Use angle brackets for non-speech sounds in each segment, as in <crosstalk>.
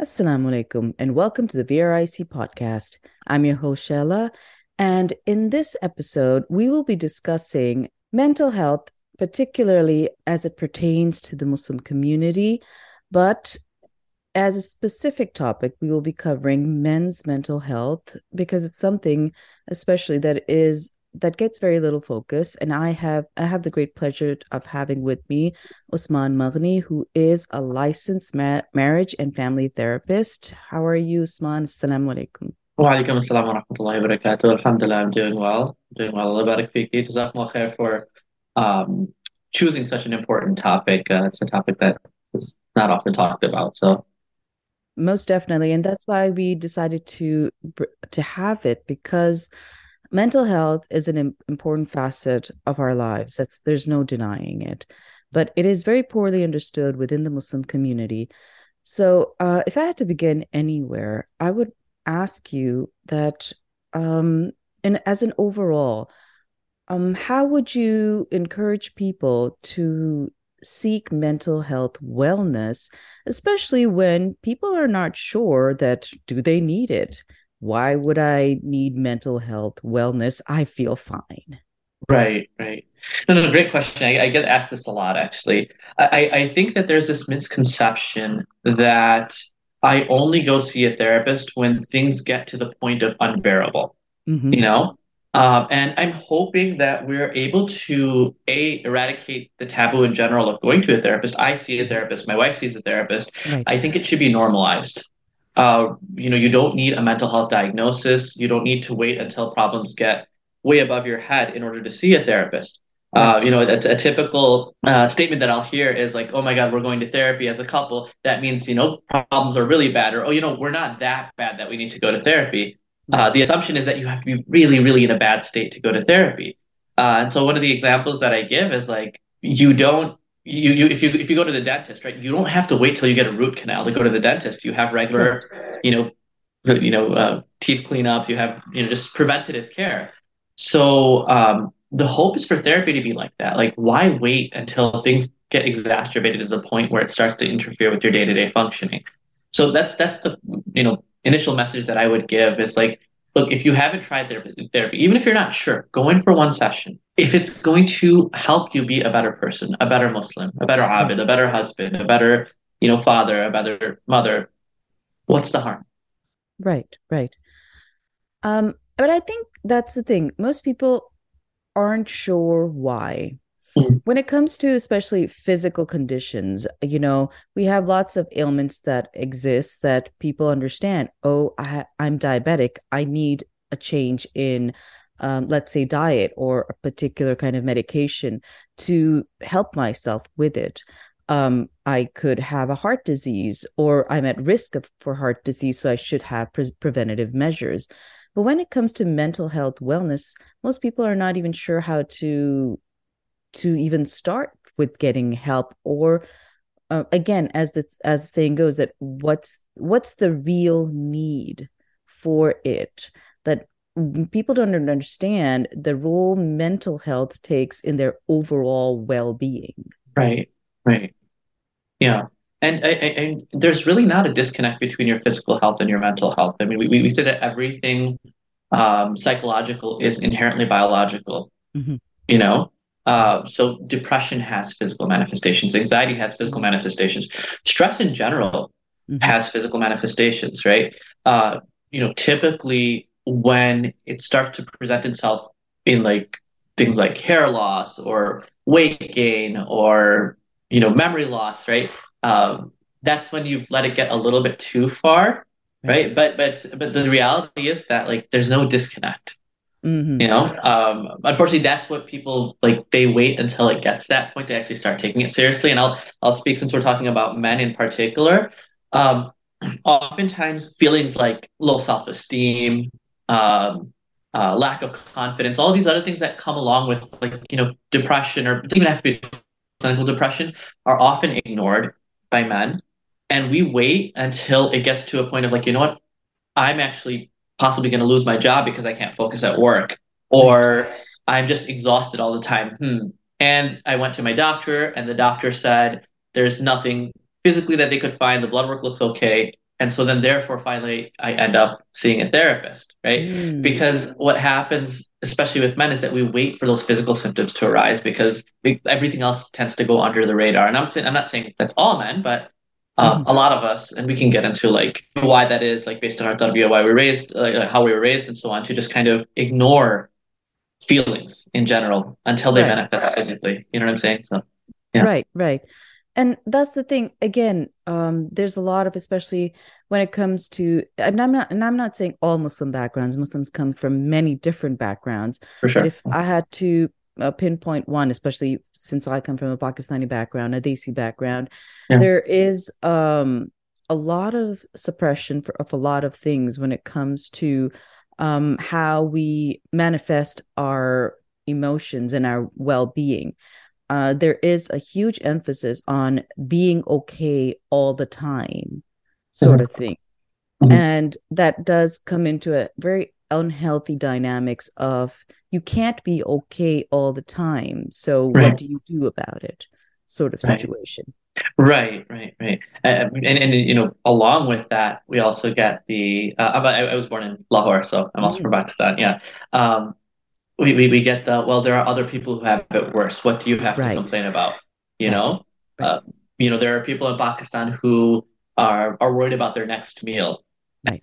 Assalamu alaikum and welcome to the VRIC podcast. I'm your host Shella, and in this episode, we will be discussing mental health, particularly as it pertains to the Muslim community. But as a specific topic, we will be covering men's mental health because it's something, especially that is that gets very little focus and i have i have the great pleasure of having with me usman maghni who is a licensed ma- marriage and family therapist how are you usman assalamu alaikum وعليكم السلام ورحمة الله وبركاته. Alhamdulillah, I'm doing well. Doing well. Allah barak fiki. Jazakumullah khair for um, choosing such an important topic. Uh, it's a topic that is not often talked about. So most definitely, and that's why we decided to to have it because mental health is an important facet of our lives. That's there's no denying it. But it is very poorly understood within the muslim community. So uh, if i had to begin anywhere i would ask you that um and as an overall um how would you encourage people to seek mental health wellness especially when people are not sure that do they need it why would I need mental health wellness? I feel fine. Right, right. No, no, great question. I, I get asked this a lot, actually. I, I think that there's this misconception that I only go see a therapist when things get to the point of unbearable, mm-hmm. you know? Um, and I'm hoping that we're able to a eradicate the taboo in general of going to a therapist. I see a therapist. My wife sees a therapist. Right. I think it should be normalized. Uh, you know, you don't need a mental health diagnosis. You don't need to wait until problems get way above your head in order to see a therapist. Uh, you know, a, a typical uh, statement that I'll hear is like, "Oh my God, we're going to therapy as a couple." That means you know problems are really bad, or oh, you know, we're not that bad that we need to go to therapy. Uh, the assumption is that you have to be really, really in a bad state to go to therapy. Uh, and so one of the examples that I give is like, you don't you, you if you if you go to the dentist, right, you don't have to wait till you get a root canal to go to the dentist. You have regular, you know, you know, uh, teeth cleanups. You have you know just preventative care. So um, the hope is for therapy to be like that. Like, why wait until things get exacerbated to the point where it starts to interfere with your day to day functioning? So that's that's the you know initial message that I would give is like look, if you haven't tried therapy, therapy, even if you're not sure, go in for one session. If it's going to help you be a better person, a better Muslim, a better Abid, a better husband, a better, you know, father, a better mother, what's the harm? Right, right. Um, but I think that's the thing. Most people aren't sure why. Mm-hmm. When it comes to especially physical conditions, you know, we have lots of ailments that exist that people understand. Oh, I, I'm diabetic. I need a change in, um, let's say, diet or a particular kind of medication to help myself with it. Um, I could have a heart disease, or I'm at risk of, for heart disease, so I should have pre- preventative measures. But when it comes to mental health wellness, most people are not even sure how to to even start with getting help or uh, again as the as the saying goes that what's what's the real need for it? That people don't understand the role mental health takes in their overall well-being. Right right. Yeah. And, and, there's really not a disconnect between your physical health and your mental health. I mean we, we say that everything um, psychological is inherently biological. Mm-hmm. you know uh, so depression has physical manifestations, anxiety has physical manifestations, stress in general mm-hmm. has physical manifestations, right? Uh, you know, typically when it starts to present itself in like things like hair loss or weight gain or you know memory loss, right? Um, that's when you've let it get a little bit too far, right? right? But but but the reality is that like there's no disconnect Mm-hmm. You know, um, unfortunately, that's what people like. They wait until it gets that point to actually start taking it seriously. And I'll I'll speak since we're talking about men in particular. Um, <clears throat> oftentimes, feelings like low self esteem, um, uh, lack of confidence, all these other things that come along with like you know depression or even have to be clinical depression are often ignored by men, and we wait until it gets to a point of like you know what, I'm actually possibly going to lose my job because I can't focus at work, or I'm just exhausted all the time. Hmm. And I went to my doctor, and the doctor said there's nothing physically that they could find. The blood work looks okay. and so then therefore finally i end up seeing a therapist right mm. because what happens especially with men is that we wait for those physical symptoms to arise because we, everything else tends to go under the radar and i'm saying i'm not saying that's all men but uh, mm-hmm. a lot of us and we can get into like why that is like based on our w why we raised like, how we were raised and so on to just kind of ignore feelings in general until they right. manifest physically. You know what i'm saying? So yeah. right right. And that's the thing again um, there's a lot of especially when it comes to and i'm not and i'm not saying all muslim backgrounds. Muslims come from many different backgrounds. For sure. But if i had to uh, pinpoint one especially since i come from a pakistani background a desi background yeah. there is um, a lot of suppression for, of a lot of things when it comes to um, how we manifest our emotions and our well-being uh, there is a huge emphasis on being okay all the time, sort mm-hmm. of thing. Mm-hmm. And that does come into a very unhealthy dynamics of you can't be okay all the time. So right. what do you do about it? Sort of situation. Right, right, right. Uh, and, and, you know, along with that, we also get the. Uh, I, I was born in Lahore, so I'm also mm. from Pakistan. Yeah. Um, we, we, we get the well there are other people who have it worse what do you have right. to complain about you know. Uh, you know there are people in pakistan who are are worried about their next meal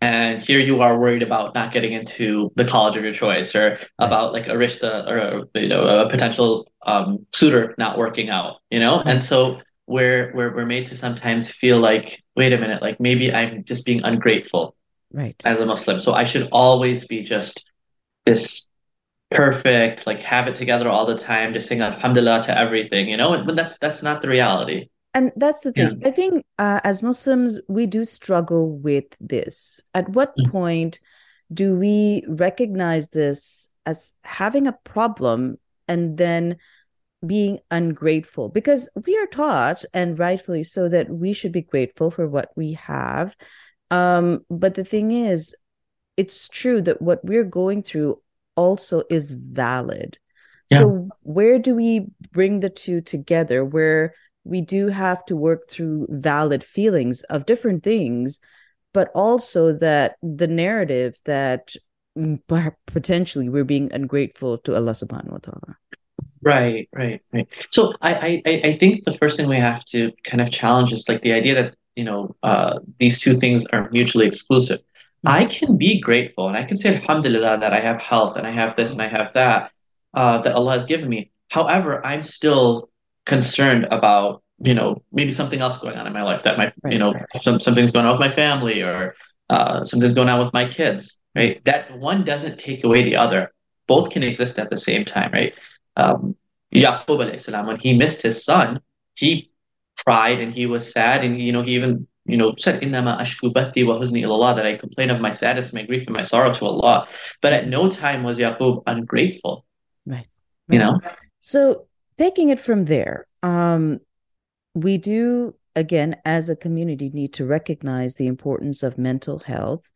and here you are worried about not getting into the college of your choice or about like a rishta or a, you know a potential um, suitor not working out you know? And so we're, we're we're made to sometimes feel like wait a minute like maybe i'm just being ungrateful right. as a muslim. So i should always be just this perfect, like have it together all the time, just sing alhamdulillah to everything, you know? But that's that's not the reality. And that's the thing. Yeah. I think uh, as Muslims, we do struggle with this. At what mm-hmm. point do we recognize this as having a problem and then being ungrateful? Because we are taught, and rightfully so, that we should be grateful for what we have. Um, but the thing is, it's true that what we're going through also is valid. Yeah. So where do we bring the two together where we do have to work through valid feelings of different things, but also that the narrative that potentially we're being ungrateful to Allah subhanahu wa ta'ala. Right, right, right. So I, I, I think the first thing we have to kind of challenge is like the idea that, you know, uh, these two things are mutually exclusive. I can be grateful and I can say Alhamdulillah that I have health and I have this and I have that uh, that Allah has given me. However, I'm still concerned about you know maybe something else going on in my life that might right, you know right. some something's going on with my family or uh, something's going on with my kids. Right, that one doesn't take away the other. Both can exist at the same time. Right. Um, Yaqub salam, when he missed his son, he cried and he was sad and you know he even you know, said, Innama ashku bathi wa huzni ilallah, that I complain of my sadness, my grief, and my sorrow to Allah. But at no time was Yaqub ungrateful. Right. right. You know? So taking it from there, um, we do, again, as a community, need to recognize the importance of mental health.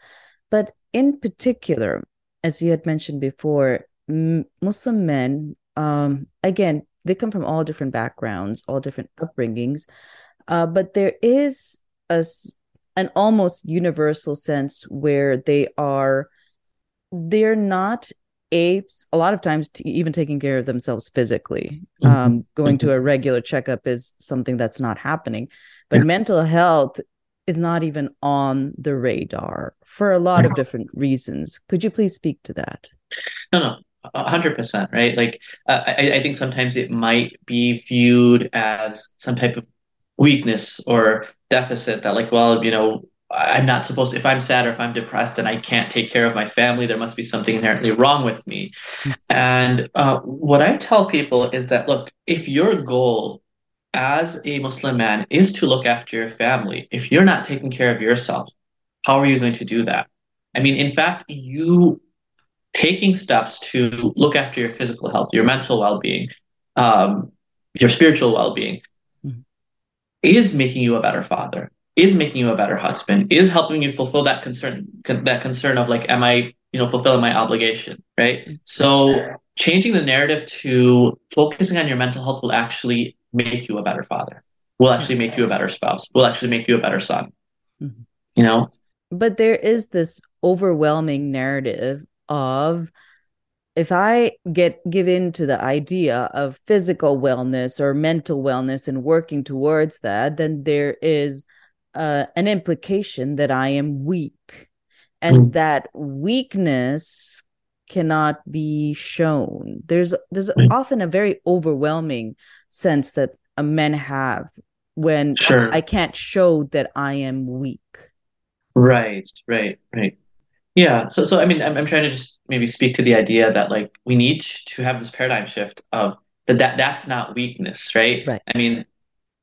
But in particular, as you had mentioned before, m- Muslim men, um, again, they come from all different backgrounds, all different upbringings. Uh, but there is a an almost universal sense where they are they're not apes a lot of times even taking care of themselves physically mm-hmm. um, going mm-hmm. to a regular checkup is something that's not happening but yeah. mental health is not even on the radar for a lot of different reasons could you please speak to that no no 100% right like uh, I, I think sometimes it might be viewed as some type of weakness or deficit that like well you know i'm not supposed to, if i'm sad or if i'm depressed and i can't take care of my family there must be something inherently wrong with me. And uh, what i tell people is that look if your goal as a muslim man is to look after your family if you're not taking care of yourself how are you going to do that? I mean in fact you taking steps to look after your physical health your mental well-being um, your spiritual well-being is making you a better father, is making you a better husband, is helping you fulfill that concern, that concern of like, am I, you know, fulfilling my obligation, right? So changing the narrative to focusing on your mental health will actually make you a better father, will actually make you a better spouse, will actually make you a better son. Mm-hmm. You know, but there is this overwhelming narrative of if I get give in to the idea of physical wellness or mental wellness and working towards that, then there is uh, an implication that I am weak, and mm. that weakness cannot be shown. There's there's mm. often a very overwhelming sense that men have when sure. I can't show that I am weak. Right, right, right. Yeah. So, so I mean, I'm, I'm trying to just maybe speak to the idea that like we need to have this paradigm shift of that, that that's not weakness, right? Right. I mean,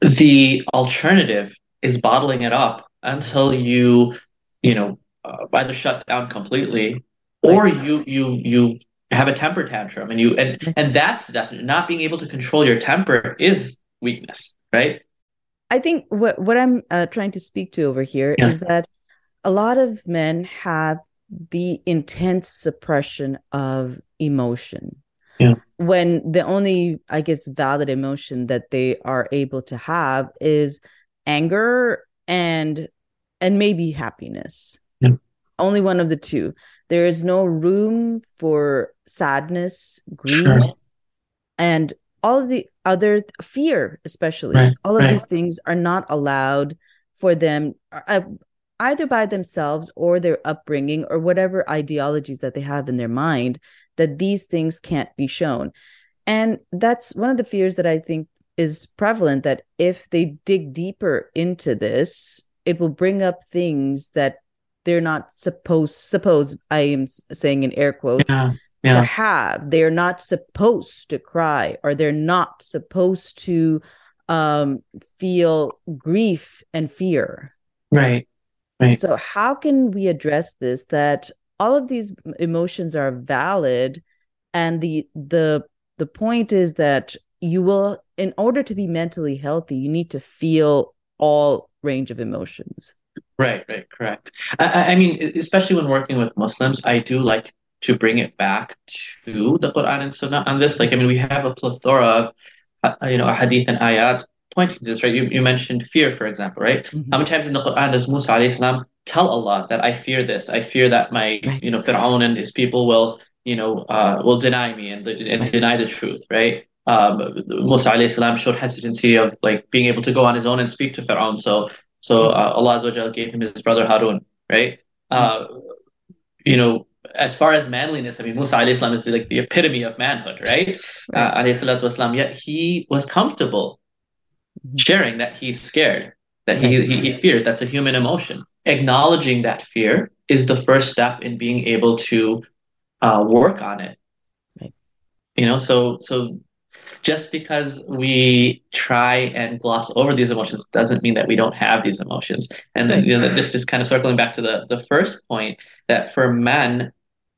the alternative is bottling it up until you, you know, uh, either shut down completely or you you you have a temper tantrum and you and and that's definitely not being able to control your temper is weakness, right? I think what what I'm uh, trying to speak to over here yeah. is that a lot of men have the intense suppression of emotion. Yeah. When the only, I guess, valid emotion that they are able to have is anger and and maybe happiness. Yeah. Only one of the two. There is no room for sadness, grief, sure. and all of the other fear, especially. Right. All of right. these things are not allowed for them. Uh, either by themselves or their upbringing or whatever ideologies that they have in their mind that these things can't be shown and that's one of the fears that i think is prevalent that if they dig deeper into this it will bring up things that they're not supposed suppose i am saying in air quotes yeah, yeah. to have they're not supposed to cry or they're not supposed to um feel grief and fear right Right. So, how can we address this that all of these emotions are valid and the the the point is that you will in order to be mentally healthy you need to feel all range of emotions right right correct i, I mean especially when working with muslims i do like to bring it back to the quran and sunnah on this like i mean we have a plethora of uh, you know hadith and ayat pointing to this, right? You, you mentioned fear, for example, right? Mm-hmm. How many times in the Quran does Musa alayhi tell Allah that I fear this? I fear that my, right. you know, Fir'aun and his people will, you know, uh, will deny me and, and right. deny the truth, right? Um, Musa alayhi salam showed hesitancy of like being able to go on his own and speak to Fir'aun. So, so uh, Allah gave him his brother Harun, right? Uh, you know, as far as manliness, I mean, Musa alayhi salam is the, like the epitome of manhood, right? right. Uh, yet he was comfortable Mm-hmm. sharing that he's scared, that he, he, he fears. That's a human emotion. Acknowledging that fear is the first step in being able to uh, work on it. Right. You know, so so just because we try and gloss over these emotions doesn't mean that we don't have these emotions. And then, you know, this just kind of circling back to the the first point that for men,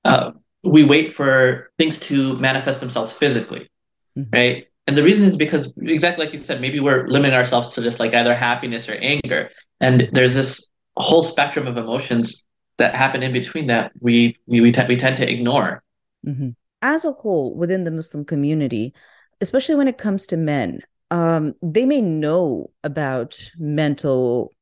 uh, we wait for things to manifest themselves physically, mm-hmm. right? And the reason is because exactly like you said, maybe we're limiting ourselves to just like either happiness or anger. And there's this whole spectrum of emotions that happen in between that we we we, t- we tend to ignore. Mm-hmm. As a whole, within the Muslim community, especially when it comes to men, um, they may know about mental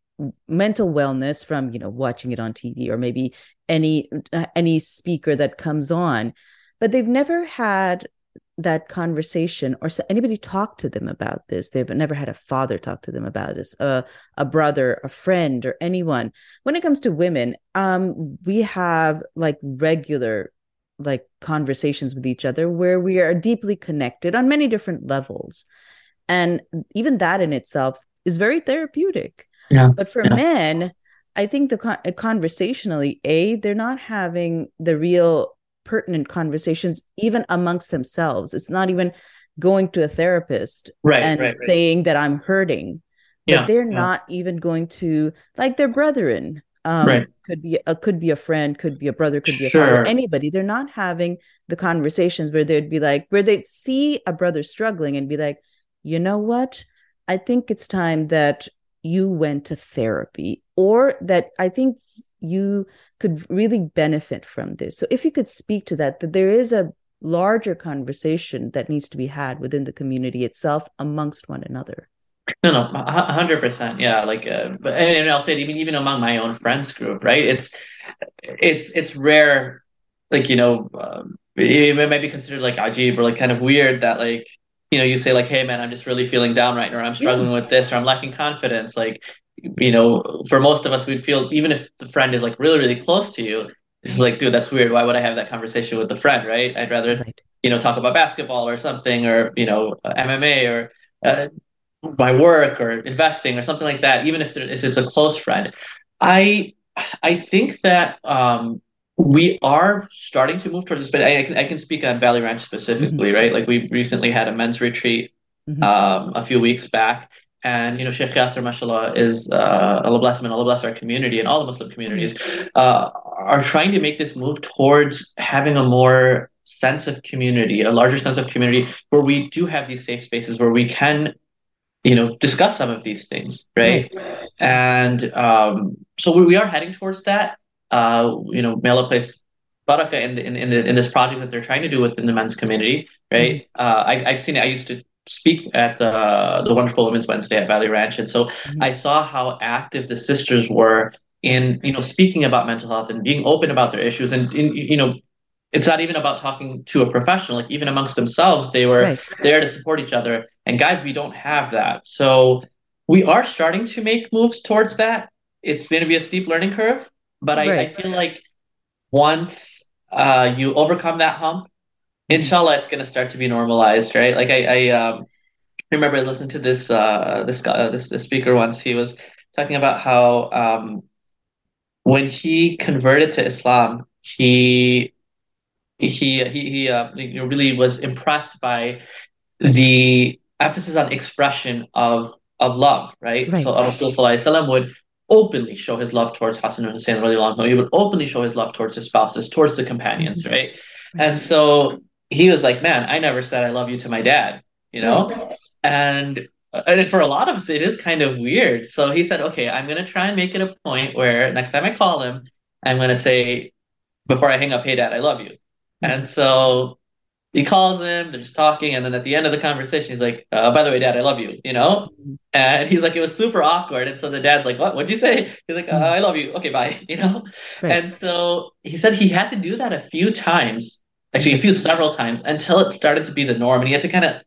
mental wellness from you know watching it on TV or maybe any uh, any speaker that comes on, but they've never had that conversation or anybody talk to them about this. They've never had a father talk to them about this uh, a brother a friend or anyone. When it comes to women um we have like regular like conversations with each other where we are deeply connected on many different levels and even that in itself is very therapeutic yeah but for yeah. men i think the con- conversationally a they're not having the real pertinent conversations even amongst themselves it's not even going to a therapist right, and right, right. saying that i'm hurting yeah, but they're yeah. not even going to like their brethren um, right. could be a could be a friend could be a brother could be a sure. father anybody they're not having the conversations where they'd be like where they'd see a brother struggling and be like you know what i think it's time that you went to therapy or that i think you could really benefit from this. So if you could speak to that, that there is a larger conversation that needs to be had within the community itself amongst one another. No, no, hundred percent. Yeah, like, uh, but and I'll say, it, even even among my own friends group, right? It's, it's, it's rare. Like you know, um, it might be considered like ajib or like kind of weird that like you know you say like, hey man, I'm just really feeling down right now, or I'm struggling with this, or I'm lacking confidence. Like, you know, for most of us, we'd feel even if the friend is like really really close to you, it's like, dude, that's weird. Why would I have that conversation with the friend, right? I'd rather right. you know talk about basketball or something, or you know, MMA or. Uh, my work or investing or something like that, even if, if it's a close friend. I I think that um, we are starting to move towards this, but I, I, can, I can speak on Valley Ranch specifically, mm-hmm. right? Like we recently had a men's retreat mm-hmm. um, a few weeks back, and you know, Sheikh Yasser, mashallah, is uh, Allah bless him and Allah bless our community and all the Muslim communities mm-hmm. uh, are trying to make this move towards having a more sense of community, a larger sense of community, where we do have these safe spaces where we can you know discuss some of these things right, right. and um, so we, we are heading towards that uh, you know Mela plays baraka in, the, in, in, the, in this project that they're trying to do within the men's community right mm-hmm. uh, I, i've seen it i used to speak at uh, the wonderful women's wednesday at valley ranch and so mm-hmm. i saw how active the sisters were in you know speaking about mental health and being open about their issues and, and you know it's not even about talking to a professional like even amongst themselves they were right. there to support each other. And guys we don't have that. So we are starting to make moves towards that. It's going to be a steep learning curve but right. I, I, feel like once uh, you overcome that hump inshallah it's going to start to be normalized right? Like i, I um, remember i was listening to this uh, this guy uh, this, this speaker once. He was talking about how um, when he converted to islam he he he he uh, you know, really was impressed by the emphasis on expression of of love, right? right. So Rasulullah would openly show his love towards Hassan and Hussein He would openly show his love towards his spouses, towards the companions, mm-hmm. right? And so he was like, Man, I never said I love you to my dad, you know? And and for a lot of us, it is kind of weird. So he said, Okay, I'm gonna try and make it a point where next time I call him, I'm gonna say before I hang up, hey dad, I love you. And so he calls him, they're just talking, and then at the end of the conversation, he's like, uh, by the way, dad, I love you, you know? And he's like, it was super awkward. And so the dad's like, what? What'd you say? He's like, uh, I love you. Okay, bye, <laughs> you know? Right. And so he said he had to do that a few times, actually a few several times until it started to be the norm. And he had to kind of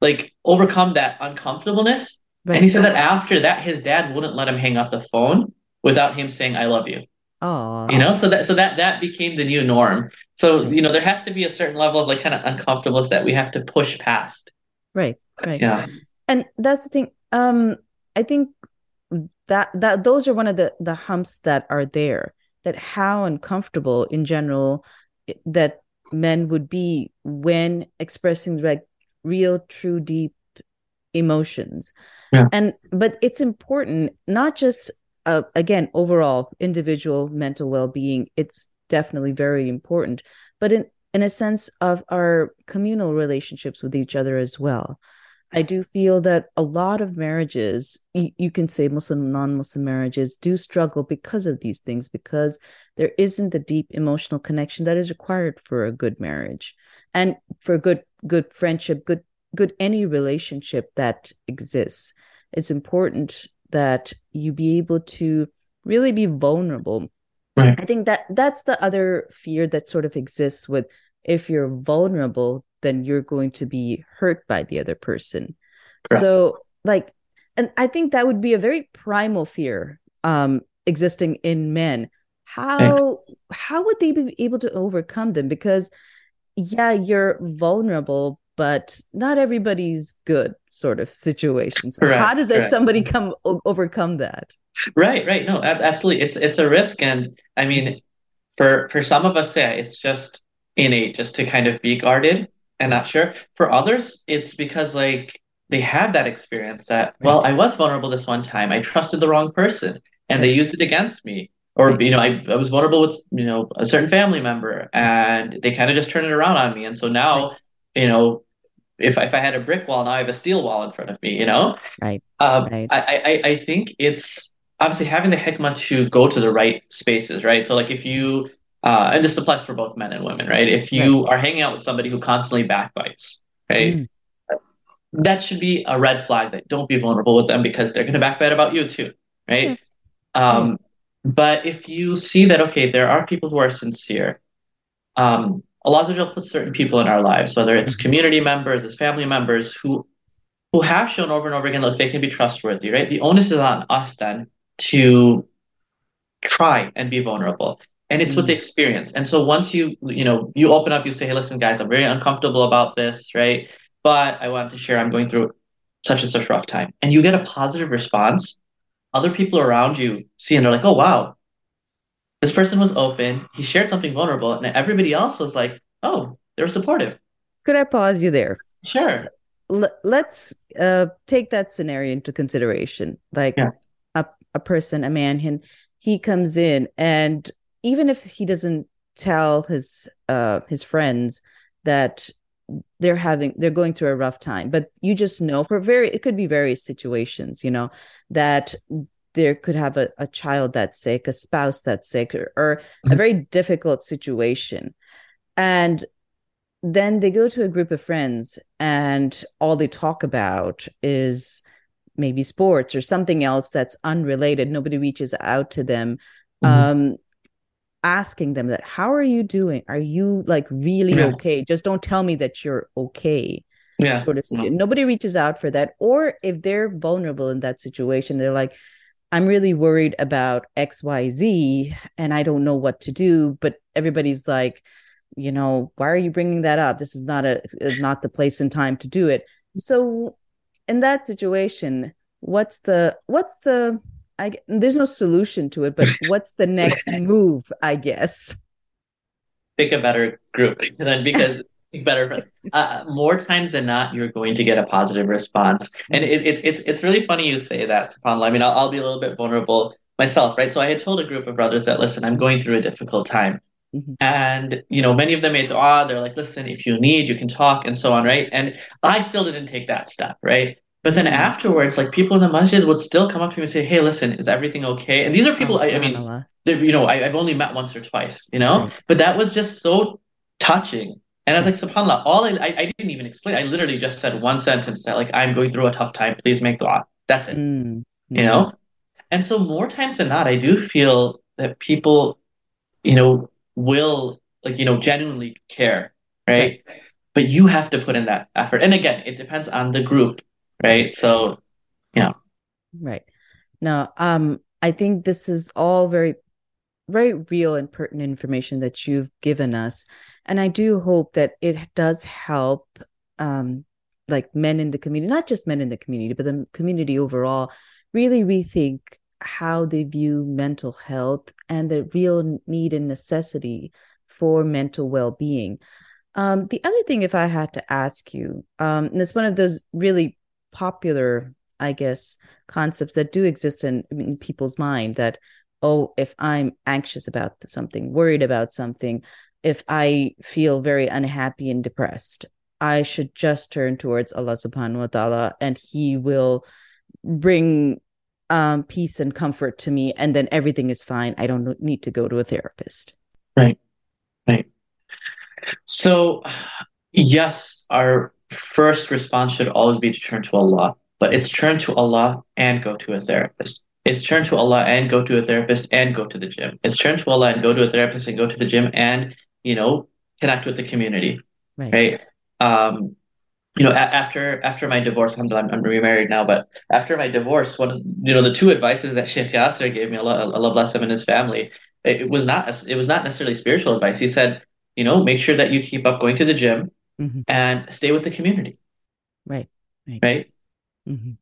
like overcome that uncomfortableness. Right. And he said that after that, his dad wouldn't let him hang up the phone without him saying, I love you. Oh, you know, so that so that that became the new norm. So you know, there has to be a certain level of like kind of uncomfortableness that we have to push past. Right. Right. Yeah. And that's the thing. Um, I think that that those are one of the the humps that are there. That how uncomfortable in general that men would be when expressing like real, true, deep emotions. Yeah. And but it's important not just uh, again overall individual mental well-being it's definitely very important but in in a sense of our communal relationships with each other as well. I do feel that a lot of marriages you, you can say muslim non-muslim marriages do struggle because of these things because there isn't the deep emotional connection that is required for a good marriage and for good good friendship good good any relationship that exists. It's important that you be able to really be vulnerable. Right. I think that that's the other fear that sort of exists with if you're vulnerable, then you're going to be hurt by the other person. Right. So, like, and I think that would be a very primal fear um, existing in men. How right. how would they be able to overcome them? Because yeah, you're vulnerable, but not everybody's good sort of situation. So how does that somebody come overcome that? Right, right. No, absolutely. It's it's a risk, and I mean, for for some of us, yeah, it's just innate, just to kind of be guarded and not sure. For others, it's because like they had that experience that right. well, I was vulnerable this one time. I trusted the wrong person, and they used it against me. Or you know, I, I was vulnerable with you know a certain family member, and they kind of just turned it around on me, and so now you know if if I had a brick wall, now I have a steel wall in front of me. You know, right? Um, right. I, I I think it's obviously having the hikmah to go to the right spaces, right? So like if you uh, and this applies for both men and women, right? If you right. are hanging out with somebody who constantly backbites, right? Mm. that should be a red flag that don't be vulnerable with them because they're going to backbite about you too, right? Yeah. Um, but if you see that, okay, there are people who are sincere, um, Allah puts certain people in our lives, whether it's mm-hmm. community members, it's family members who who have shown over and over again, look, they can be trustworthy, right? The onus is on us then to try and be vulnerable. And it's mm. with the experience. And so once you, you know, you open up, you say, hey, listen, guys, I'm very uncomfortable about this, right? But I want to share I'm going through such and such rough time. And you get a positive response. Other people around you see and they're like, oh, wow, this person was open. He shared something vulnerable. And everybody else was like, oh, they were supportive. Could I pause you there? Sure. So, let's uh, take that scenario into consideration. Like yeah. a, a person, a man, he, he comes in and even if he doesn't tell his uh his friends that they're having they're going through a rough time but you just know for very it could be various situations you know that there could have a, a child that's sick a spouse that's sick or, or mm-hmm. a very difficult situation and then they go to a group of friends and all they talk about is maybe sports or something else that's unrelated nobody reaches out to them mm-hmm. um asking them that how are you doing are you like really yeah. okay just don't tell me that you're okay yeah sort of yeah. nobody reaches out for that or if they're vulnerable in that situation they're like i'm really worried about xyz and i don't know what to do but everybody's like you know why are you bringing that up this is not a not the place and time to do it so in that situation what's the what's the I there's no solution to it, but <laughs> what's the next <laughs> move? I guess pick a better group, then because better uh, more times than not you're going to get a positive response and it, it's it's it's really funny you say that subhanallah i mean I'll, I'll be a little bit vulnerable myself right so i had told a group of brothers that listen i'm going through a difficult time mm-hmm. and you know many of them made dua they're like listen if you need you can talk and so on right and i still didn't take that step right but then afterwards, like people in the masjid would still come up to me and say, "Hey, listen, is everything okay?" And these are people. I, I, mean, you know, I, have only met once or twice, you know. Right. But that was just so touching. And I was like, Subhanallah, all I, I, I, didn't even explain. I literally just said one sentence that like I'm going through a tough time. Please make dua. That's it. Mm. You know. And so more times than not, I do feel that people, you know, will like you know genuinely care, right? right. But you have to put in that effort. And again, it depends on the group right so yeah right now um i think this is all very very real and pertinent information that you've given us and i do hope that it does help um like men in the community not just men in the community but the community overall really rethink how they view mental health and the real need and necessity for mental well-being. Um, the other thing if i had to ask you um, and it's one of those really popular i guess concepts that do exist in, in people's mind that oh if i'm anxious about something worried about something if i feel very unhappy and depressed i should just turn towards allah subhanahu wa ta'ala and he will bring um, peace and comfort to me and then everything is fine i don't need to go to a therapist right right so yes our first response should always be to turn to Allah. But it's turn to Allah and go to a therapist. It's turn to Allah and go to a therapist and go to the gym. It's turn to Allah and go to a therapist and go to the gym and, you know, connect with the community. Right. right? Um, you know, a- after after my divorce, I'm, I'm remarried now, but after my divorce, one you know the two advices that Sheikh Yasser gave me, Allah, Allah bless him and his family, it, it was not it was not necessarily spiritual advice. He said, you know, make sure that you keep up going to the gym, mm-hmm. and stay with the community. Right. Right. right? Mm-hmm.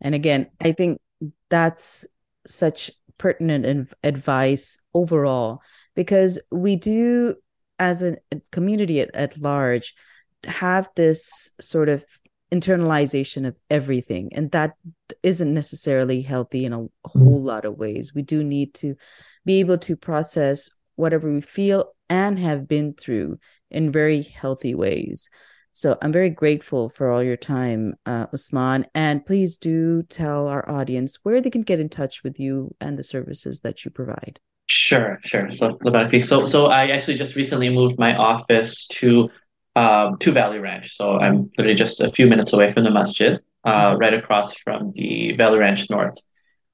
And again, I think that's such pertinent advice overall because we do, as a community at, at large, have this sort of internalization of everything and that isn't necessarily healthy in a mm-hmm. whole lot of ways we do need to be able to process whatever we feel and have been through in very healthy ways. So I'm very grateful for all your time, uh, Usman. And please do tell our audience where they can get in touch with you and the services that you provide. Sure, sure. So, so, so I actually just recently moved my office to um, to Valley Ranch. So I'm literally just a few minutes away from the masjid, uh, mm-hmm. right across from the Valley Ranch North.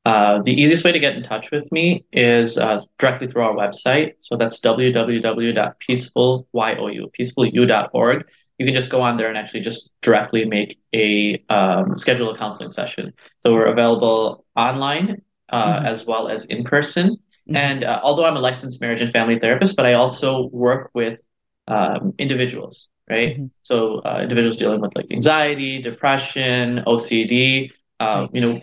Uh, the easiest way to get in touch with me is uh, directly through our website. So that's www.peaceful.you, peacefulyou.org. You can just go on there and actually just directly make a um, schedule a counseling session. So we're available online uh, mm-hmm. as well as in person. Mm-hmm. And uh, although I'm a licensed marriage and family therapist, but I also work with um, individuals, right? Mm-hmm. So uh, individuals dealing with like anxiety, depression, OCD. Uh, you know,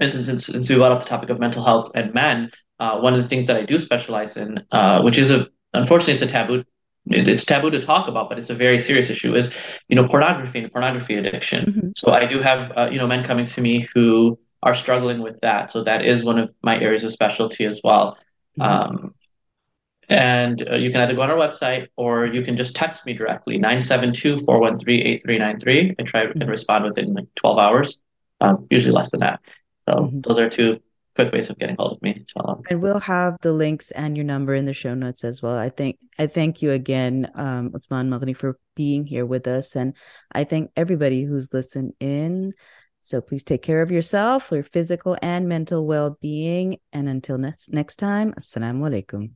and since, since we brought up the topic of mental health and men, uh, one of the things that I do specialize in, uh, which is a unfortunately it's a taboo, it's taboo to talk about, but it's a very serious issue, is you know pornography and pornography addiction. Mm-hmm. So I do have uh, you know men coming to me who are struggling with that. So that is one of my areas of specialty as well. Mm-hmm. Um, and uh, you can either go on our website or you can just text me directly 972-413-8393 and try mm-hmm. and respond within like 12 hours um, usually less than that so mm-hmm. those are two quick ways of getting hold of me. Inshallah. And we'll have the links and your number in the show notes as well. I think I thank you again, um, Usman Maghni, for being here with us, and I thank everybody who's listened in. So please take care of yourself, your physical and mental well being. And until next next time, assalamu alaikum.